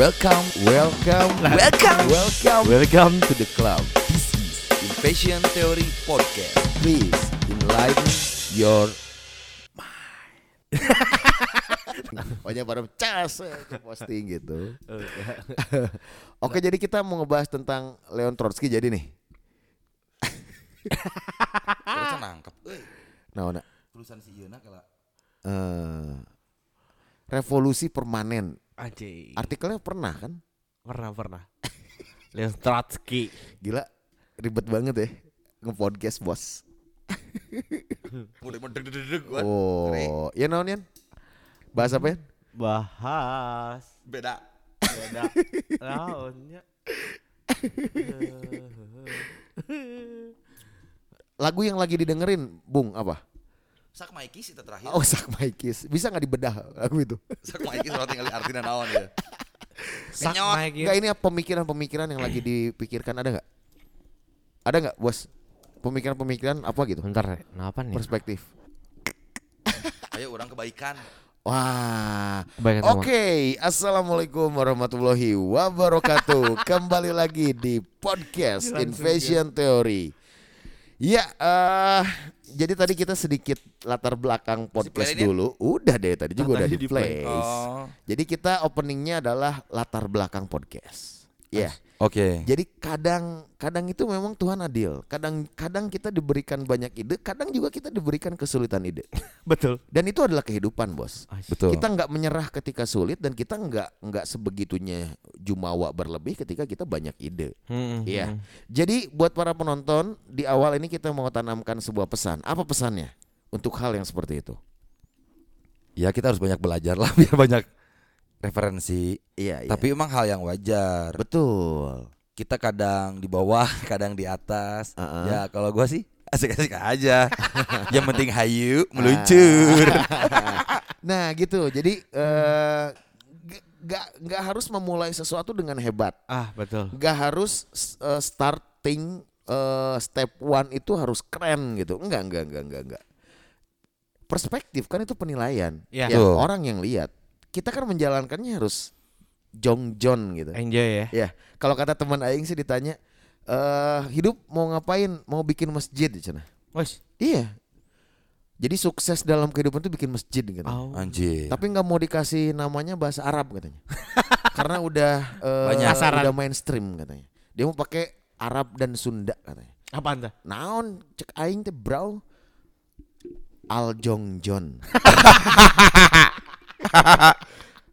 Welcome, welcome, Welcome. welcome, Welcome to the club. This is Invasion Theory Podcast. Please enlighten your mind. Pokoknya pada cas eh, posting gitu. Oke, jadi kita mau ngebahas tentang Leon Trotsky jadi nih. Terus nangkep. Nah, nah, Tulisan si Ieu kalau eh, revolusi permanen. Anjing. Artikelnya pernah kan? Pernah pernah. Leon Trotsky. Gila, ribet banget ya nge-podcast bos. mulai. Oh, ya naon Yan? Bahas apa ya? Bahas. Beda. Beda. Naonnya. Lagu yang lagi didengerin, Bung, apa? Sak Mikey sih terakhir. Oh, Sak Maikis. Bisa nggak dibedah lagu itu? Sak Mikey soal tinggal artinya naon ya. Sak Kenyot. Mike Enggak ini apa pemikiran-pemikiran yang lagi dipikirkan ada nggak? Ada nggak, Bos? Pemikiran-pemikiran apa gitu? Bentar, kenapa nih? Perspektif. Ayo orang kebaikan. Wah. Kebaikan Oke, sama. assalamualaikum warahmatullahi wabarakatuh. Kembali lagi di podcast Invasion Theory. Ya, eh jadi tadi kita sedikit latar belakang podcast play-in? dulu. Udah deh tadi juga udah di di play. Oh. Jadi kita openingnya adalah latar belakang podcast. Ya. Oke. Jadi kadang kadang itu memang Tuhan adil. Kadang kadang kita diberikan banyak ide, kadang juga kita diberikan kesulitan ide. Betul. Dan itu adalah kehidupan, Bos. Betul. Kita nggak menyerah ketika sulit dan kita nggak nggak sebegitunya jumawa berlebih ketika kita banyak ide. Hmm, Iya. hmm. Jadi buat para penonton di awal ini kita mau tanamkan sebuah pesan. Apa pesannya untuk hal yang seperti itu? Ya kita harus banyak belajar lah biar banyak referensi. Iya. Tapi emang hal yang wajar. betul. Kita kadang di bawah, kadang di atas. Uh-uh. Ya kalau gua sih asik-asik aja. yang penting hayu meluncur. Nah gitu. Jadi eh, g- nggak harus memulai sesuatu dengan hebat. Ah, betul. Nggak harus eh, starting eh, step one itu harus keren gitu. Enggak enggak enggak enggak enggak. Perspektif kan itu penilaian. Iya. Ya, Betul. orang yang lihat. Kita kan menjalankannya harus jong-jon gitu. Enjoy ya. Ya, kalau kata teman aing sih ditanya, eh hidup mau ngapain? Mau bikin masjid cenah. Wes. Iya. Jadi sukses dalam kehidupan itu bikin masjid gitu. Oh. Anjir. Tapi nggak mau dikasih namanya bahasa Arab katanya. Karena udah Banyak. Pasaran. udah mainstream katanya. Dia mau pakai Arab dan Sunda katanya. Apa anda? Naon cek aing teh bro. Al Jong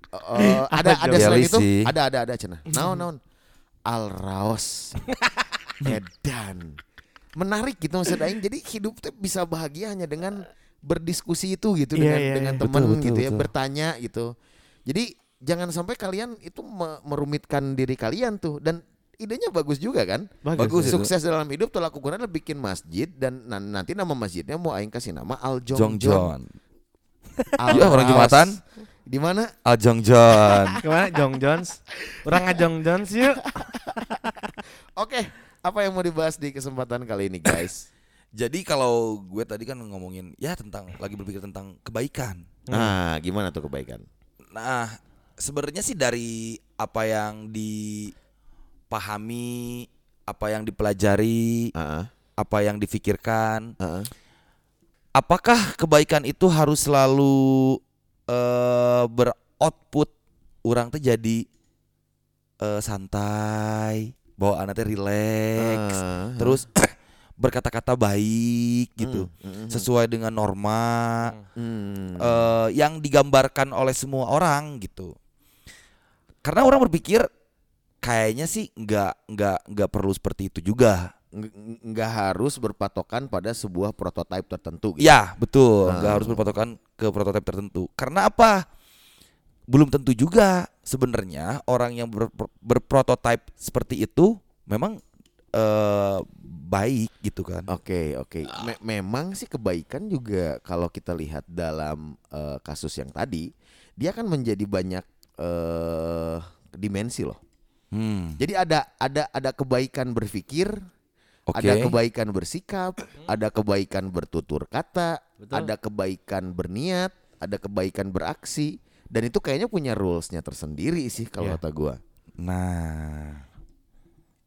Eh, ada ada Jong? selain itu ada ada ada cenah. Naon naon. Al Raos. Edan. Menarik gitu maksud aing. Jadi hidup teh bisa bahagia hanya dengan berdiskusi itu gitu Iya, dengan iya, dengan iya. teman Betul, betul, gitu ya, betul. bertanya gitu. Jadi jangan sampai kalian itu me- merumitkan diri kalian tuh dan idenya bagus juga kan? Bagus itu. Sukses dalam hidup telah lakukan bikin masjid dan nan- nanti nama masjidnya mau aing kasih nama Al Jong Jong John. Al Ya, orang. Jumatan. Di mana? Al Jong John. Ke mana? Jong Jones. Orang ngajong Jones yuk. Oke, apa yang mau dibahas di kesempatan kali ini, guys? Jadi kalau gue tadi kan ngomongin ya tentang lagi berpikir tentang kebaikan. Nah, gimana tuh kebaikan? Nah, sebenarnya sih dari apa yang dipahami, apa yang dipelajari, Heeh. apa yang difikirkan, heeh. Apakah kebaikan itu harus selalu eh beroutput orang tuh jadi eh, santai, bawa anaknya relax, Ah, terus berkata-kata baik gitu, Hmm, hmm, sesuai dengan norma hmm. eh, yang digambarkan oleh semua orang gitu. Karena orang berpikir kayaknya sih nggak nggak nggak perlu seperti itu juga. Ng- nggak harus berpatokan pada sebuah prototipe tertentu. gitu. Ya betul, Ah. nggak harus berpatokan ke prototipe tertentu. Karena apa? Belum tentu juga sebenarnya orang yang ber- berprototipe seperti itu memang eh, baik gitu kan. Oke, oke. Me- memang sih kebaikan juga kalau kita lihat dalam eh, kasus yang tadi, dia kan menjadi banyak eh dimensi loh. Hmm. Jadi ada ada ada kebaikan berpikir, Oke. ada kebaikan bersikap, ada kebaikan bertutur kata, Betul. ada kebaikan berniat, ada kebaikan beraksi, Dan itu kayaknya punya rulesnya tersendiri sih kalau Iya. kata gua. Nah,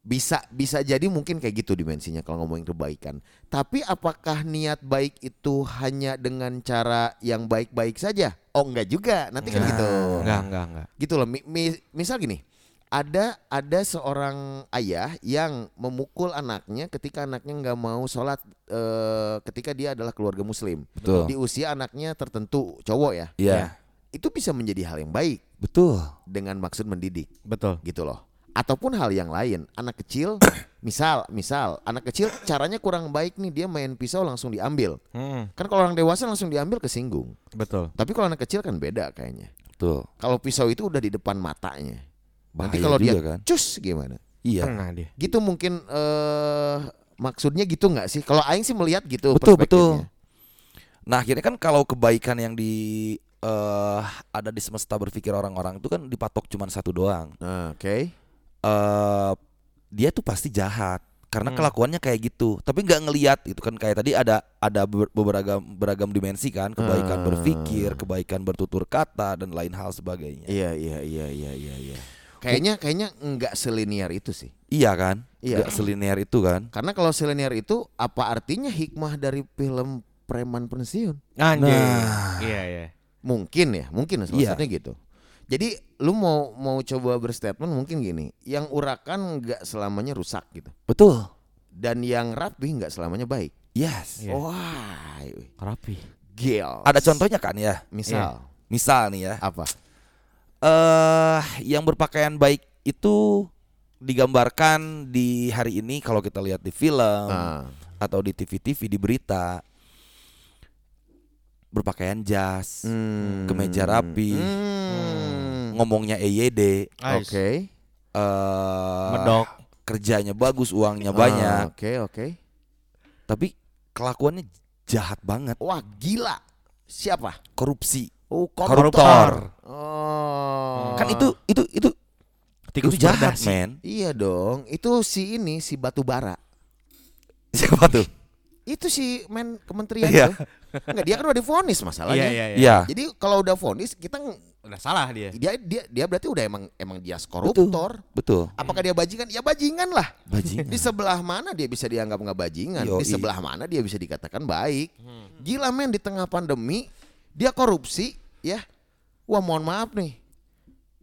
Bisa bisa jadi mungkin kayak gitu dimensinya kalau ngomongin kebaikan. Tapi apakah niat baik itu hanya dengan cara yang baik-baik saja? Oh enggak juga. Nanti kan Enggak. gitu. Enggak, enggak, enggak. Gitu loh. Mi- mi- misal gini. Ada ada seorang ayah yang memukul anaknya ketika anaknya nggak mau sholat eh, ketika dia adalah keluarga muslim. betul. Di usia anaknya tertentu cowok ya. Iya, Itu bisa menjadi hal yang baik betul. dengan maksud mendidik Betul. gitu loh. Ataupun hal yang lain, anak kecil, misal, misal, anak kecil caranya kurang baik nih dia main pisau langsung diambil. Hmm, Kan kalau orang dewasa langsung diambil kesinggung. betul. Tapi kalau anak kecil kan beda kayaknya. Betul. Kalau pisau itu udah di depan matanya. Nanti Bahaya kalau dia kan. cus gimana? Iya. Dia. Gitu mungkin eh maksudnya gitu nggak sih? Kalau aing sih melihat gitu Betul, perspektifnya. Nah, akhirnya kan kalau kebaikan yang di eh ada di semesta berpikir orang-orang itu kan dipatok cuman satu doang. Nah, oke. eh dia tuh pasti jahat karena Hmm. kelakuannya kayak gitu tapi nggak ngelihat gitu kan kayak tadi ada ada ber- beberapa beragam dimensi kan kebaikan berpikir kebaikan bertutur kata dan lain hal sebagainya Iya, iya, iya, iya, iya, iya. Kayaknya kayaknya nggak selinier itu sih. iya kan Iya. nggak selinear itu kan Karena kalau selinier itu apa artinya hikmah dari film preman pensiun? Anjir. Nah. Iya, iya. Mungkin ya, mungkin Iya. maksudnya gitu. Jadi lu mau mau coba berstatement mungkin gini, yang urakan nggak selamanya rusak gitu, betul dan yang rapi nggak selamanya baik. yes Iya. Wah, Rapi. gil. ada contohnya kan ya Misal misal nih ya apa? Eh yang berpakaian baik itu digambarkan di hari ini kalau kita lihat di film Ah, atau di TV-TV di berita berpakaian jas, hmm. kemeja rapi, Hmm. ngomongnya EYD. Oke. eh Medok. kerjanya bagus, uangnya Ah, banyak, Oke, oke. tapi kelakuannya jahat banget, Wah, gila. Siapa? korupsi, Oh, koruptor. Oh. Kan itu itu itu Tikus itu jahat, men. Iya dong. Itu si ini si batu bara. Siapa tuh? Itu si men kementerian Iya. tuh. Enggak, dia kan udah divonis masalahnya. Iya, iya, iya. Iya. Jadi kalau udah vonis kita Udah salah dia. dia dia dia berarti udah emang emang dia koruptor. Betul. Apakah dia bajingan? Ya bajingan lah. Bajingan. Di sebelah mana dia bisa dianggap nggak bajingan? Di Yoi. sebelah mana dia bisa dikatakan baik? Gila men di tengah pandemi dia korupsi ya. Wah mohon maaf nih.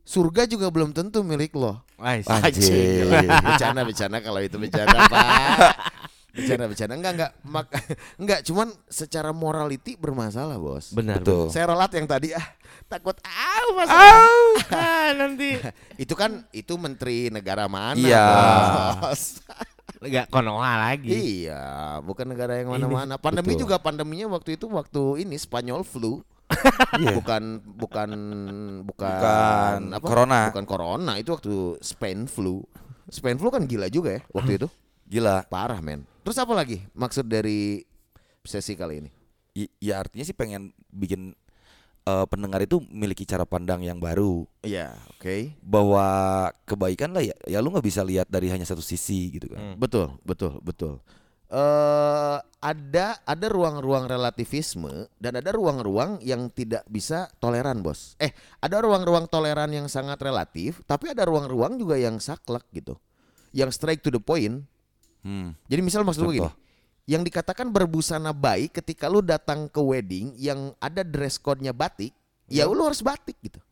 Surga juga belum tentu milik lo. Anjir. Bercanda bercanda kalau itu bercanda Pak. Bercanda bercanda enggak enggak mak enggak cuman secara morality bermasalah, Bos. Benar. Betul. Saya relat yang tadi ah takut au masalah. Au, ah, nanti Itu kan itu menteri negara mana, Iya. Bos? enggak konoha lagi. Iya, bukan negara yang mana-mana. Pandemi betul. juga pandeminya waktu itu waktu ini Spanyol flu. Iya. bukan bukan bukan Bukan apa? corona. Bukan corona, itu waktu Spain flu. Spain flu kan gila juga ya waktu itu. Gila. Parah, men. Terus apa lagi maksud dari sesi kali ini? I- ya artinya sih pengen bikin eh, pendengar itu memiliki cara pandang yang baru Iya, oke. bahwa kebaikan lah ya, ya lu nggak bisa lihat dari hanya satu sisi gitu kan. Hmm. Betul, betul, betul. Eh ada ada ruang-ruang relativisme dan ada ruang-ruang yang tidak bisa toleran, Bos. Eh, ada ruang-ruang toleran yang sangat relatif, tapi ada ruang-ruang juga yang saklek gitu. Yang straight to the point. Hmm. Jadi misal maksud gue gini, yang dikatakan berbusana baik ketika lu datang ke wedding yang ada dress code-nya batik, ya lu harus batik gitu.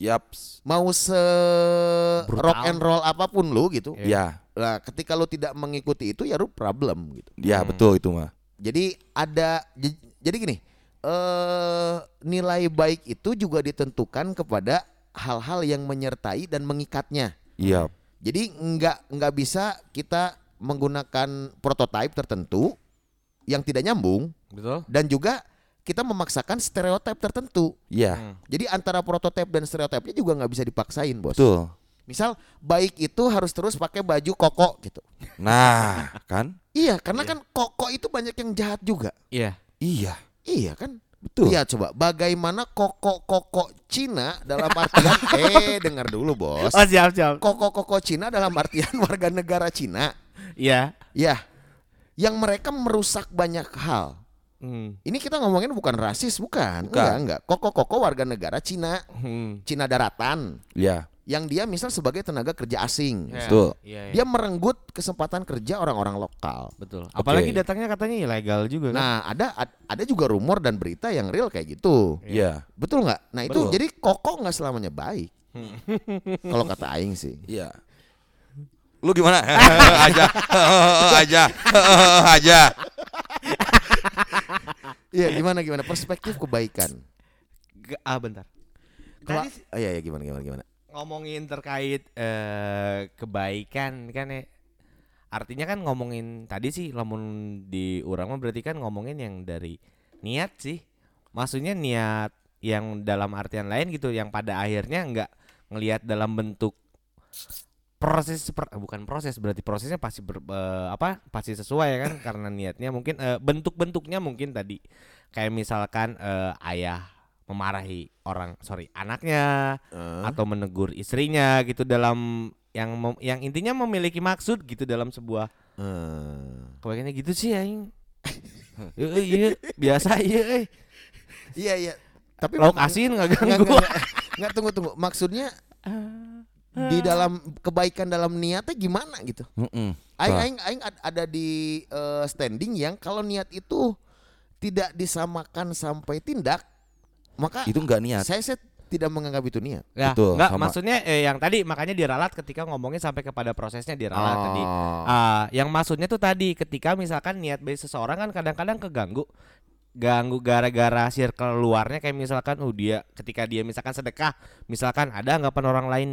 Yaps. Mau se Brutal. rock and roll apa pun lu gitu. Ya, Nah, ketika lu tidak mengikuti itu ya lu problem gitu. ya Hmm. betul itu mah. Jadi ada jadi gini, eh nilai baik itu juga ditentukan kepada hal-hal yang menyertai dan mengikatnya. Iya. Jadi nggak nggak bisa kita menggunakan prototipe tertentu yang tidak nyambung Betul? dan juga kita memaksakan stereotip tertentu. Iya. Hmm. Jadi antara prototipe dan stereotipnya juga nggak bisa dipaksain, bos. Betul. Misal baik itu harus terus pakai baju koko gitu. Nah, kan? Iya, karena kan koko itu banyak yang jahat juga. Iya. Iya. Iya kan? Betul. Iya coba bagaimana koko-koko Cina dalam artian eh dengar dulu bos. Oh, siap, siap. Koko-koko Cina dalam artian warga negara Cina. Iya. Ya. Yang mereka merusak banyak hal. Hmm. Ini kita ngomongin bukan rasis, bukan. Bukan. Enggak, enggak. Koko-koko warga negara Cina, Hmm. Cina daratan Ya, yang dia misal sebagai tenaga kerja asing. Ya, Betul. Iya, iya. Dia merenggut kesempatan kerja orang-orang lokal. betul. Apalagi datangnya katanya ilegal juga kan. Nah, ada ad- ada juga rumor dan berita yang real kayak gitu. iya, Betul nggak? Nah, itu Betul. jadi koko nggak selamanya baik. Kalau kata aing sih. iya. Lu gimana? aja, aja, aja. Iya, gimana gimana perspektif kebaikan. G- ah bentar. Sih oh, iya, iya gimana gimana gimana. Ngomongin terkait eh, kebaikan kan ya. Artinya kan ngomongin tadi sih lamun di urang mah berarti kan ngomongin yang dari niat sih. Maksudnya niat yang dalam artian lain gitu yang pada akhirnya nggak ngelihat dalam bentuk proses seper- bukan proses berarti prosesnya pasti ber- eh, apa pasti sesuai kan karena niatnya mungkin eh, bentuk-bentuknya mungkin tadi kayak misalkan eh, ayah memarahi orang sorry anaknya Eh, atau menegur istrinya gitu dalam yang mem- yang intinya memiliki maksud gitu dalam sebuah eh. kebaikannya gitu sih aing. Eh, eh, iya biasa iya eh. Iya iya. Tapi Lauk memang- asin nggak Nggak, ganggu. nggak, nggak. Nggak, tunggu tunggu. Maksudnya di dalam kebaikan dalam niatnya gimana gitu? Aing aing aing ad- ada di eh, standing yang kalau niat itu tidak disamakan sampai tindak, maka Itu nggak niat. saya saya tidak menganggap itu niat. Ya, Betul, nggak sama. maksudnya eh, yang tadi makanya diralat ketika ngomongin sampai kepada prosesnya diralat Oh. tadi. Ah, yang maksudnya tuh tadi ketika misalkan niat baik seseorang kan kadang-kadang keganggu ganggu gara-gara circle luarnya kayak misalkan oh dia ketika dia misalkan sedekah misalkan ada anggapan orang lain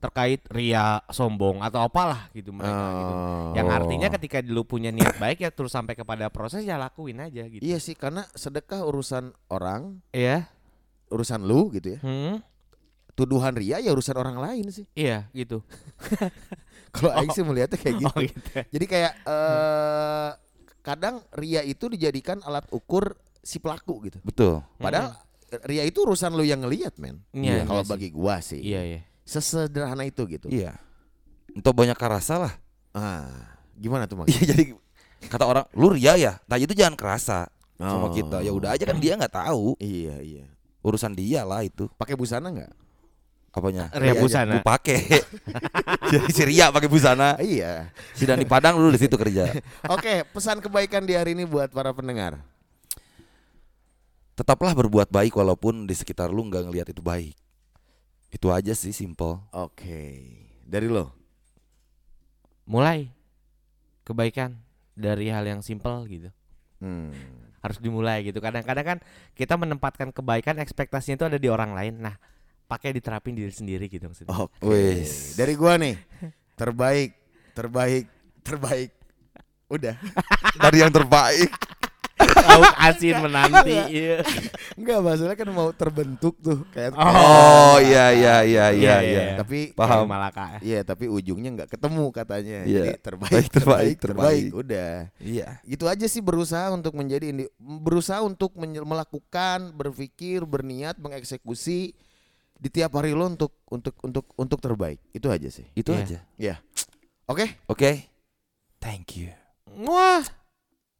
terkait ria sombong atau apalah gitu mereka gitu. Oh. Yang artinya ketika lu punya niat baik ya terus sampai kepada proses ya lakuin aja gitu. Iya sih karena sedekah urusan orang, Iya. urusan lu gitu ya. Hmm, Tuduhan ria ya urusan orang lain sih. iya gitu. Kalau aing sih melihatnya kayak gitu. Oh gitu. Jadi kayak eh kadang ria itu dijadikan alat ukur si pelaku gitu. Betul. Padahal ria itu urusan lu yang ngelihat, men. Iya, Kalau iya bagi gua sih. Iya, iya. Sesederhana itu gitu. Iya. Untuk banyak rasa lah. Ah, gimana tuh maksudnya? Iya jadi kata orang lu ria ya. Nah itu jangan kerasa sama Oh. kita. Ya udah aja kan dia nggak tahu Iya, iya. urusan dia lah itu. Pakai busana nggak? Apanya? Ria aja. busana. Lu pakai. Jadi si Ria pakai busana. Iya. Si Dani Padang dulu di situ kerja. Oke, pesan kebaikan di hari ini buat para pendengar. Tetaplah berbuat baik walaupun di sekitar lu nggak ngelihat itu baik. Itu aja sih simple. Oke. Dari lo. mulai kebaikan dari hal yang simpel gitu Hmm. harus dimulai gitu kadang-kadang kan kita menempatkan kebaikan ekspektasinya itu ada di orang lain nah pakai diterapin diri sendiri gitu maksudnya Oke. Wis. Dari gua nih. Terbaik, terbaik, terbaik. Udah. Dari yang terbaik. Lauk asin menanti iya. Enggak, masalah kan mau terbentuk tuh kayak Oh iya iya iya iya iya. Tapi Paham. Kayak Malaka Iya, tapi ujungnya nggak ketemu katanya. Iya. Jadi terbaik, Baik, terbaik, terbaik, terbaik. Udah. Iya. Gitu aja sih berusaha untuk menjadi indi- berusaha untuk melakukan, berpikir, berniat, mengeksekusi di tiap hari lo untuk untuk untuk untuk terbaik. Itu aja sih. Itu Iya. aja. Ya. Oke. Oke. Thank you. wah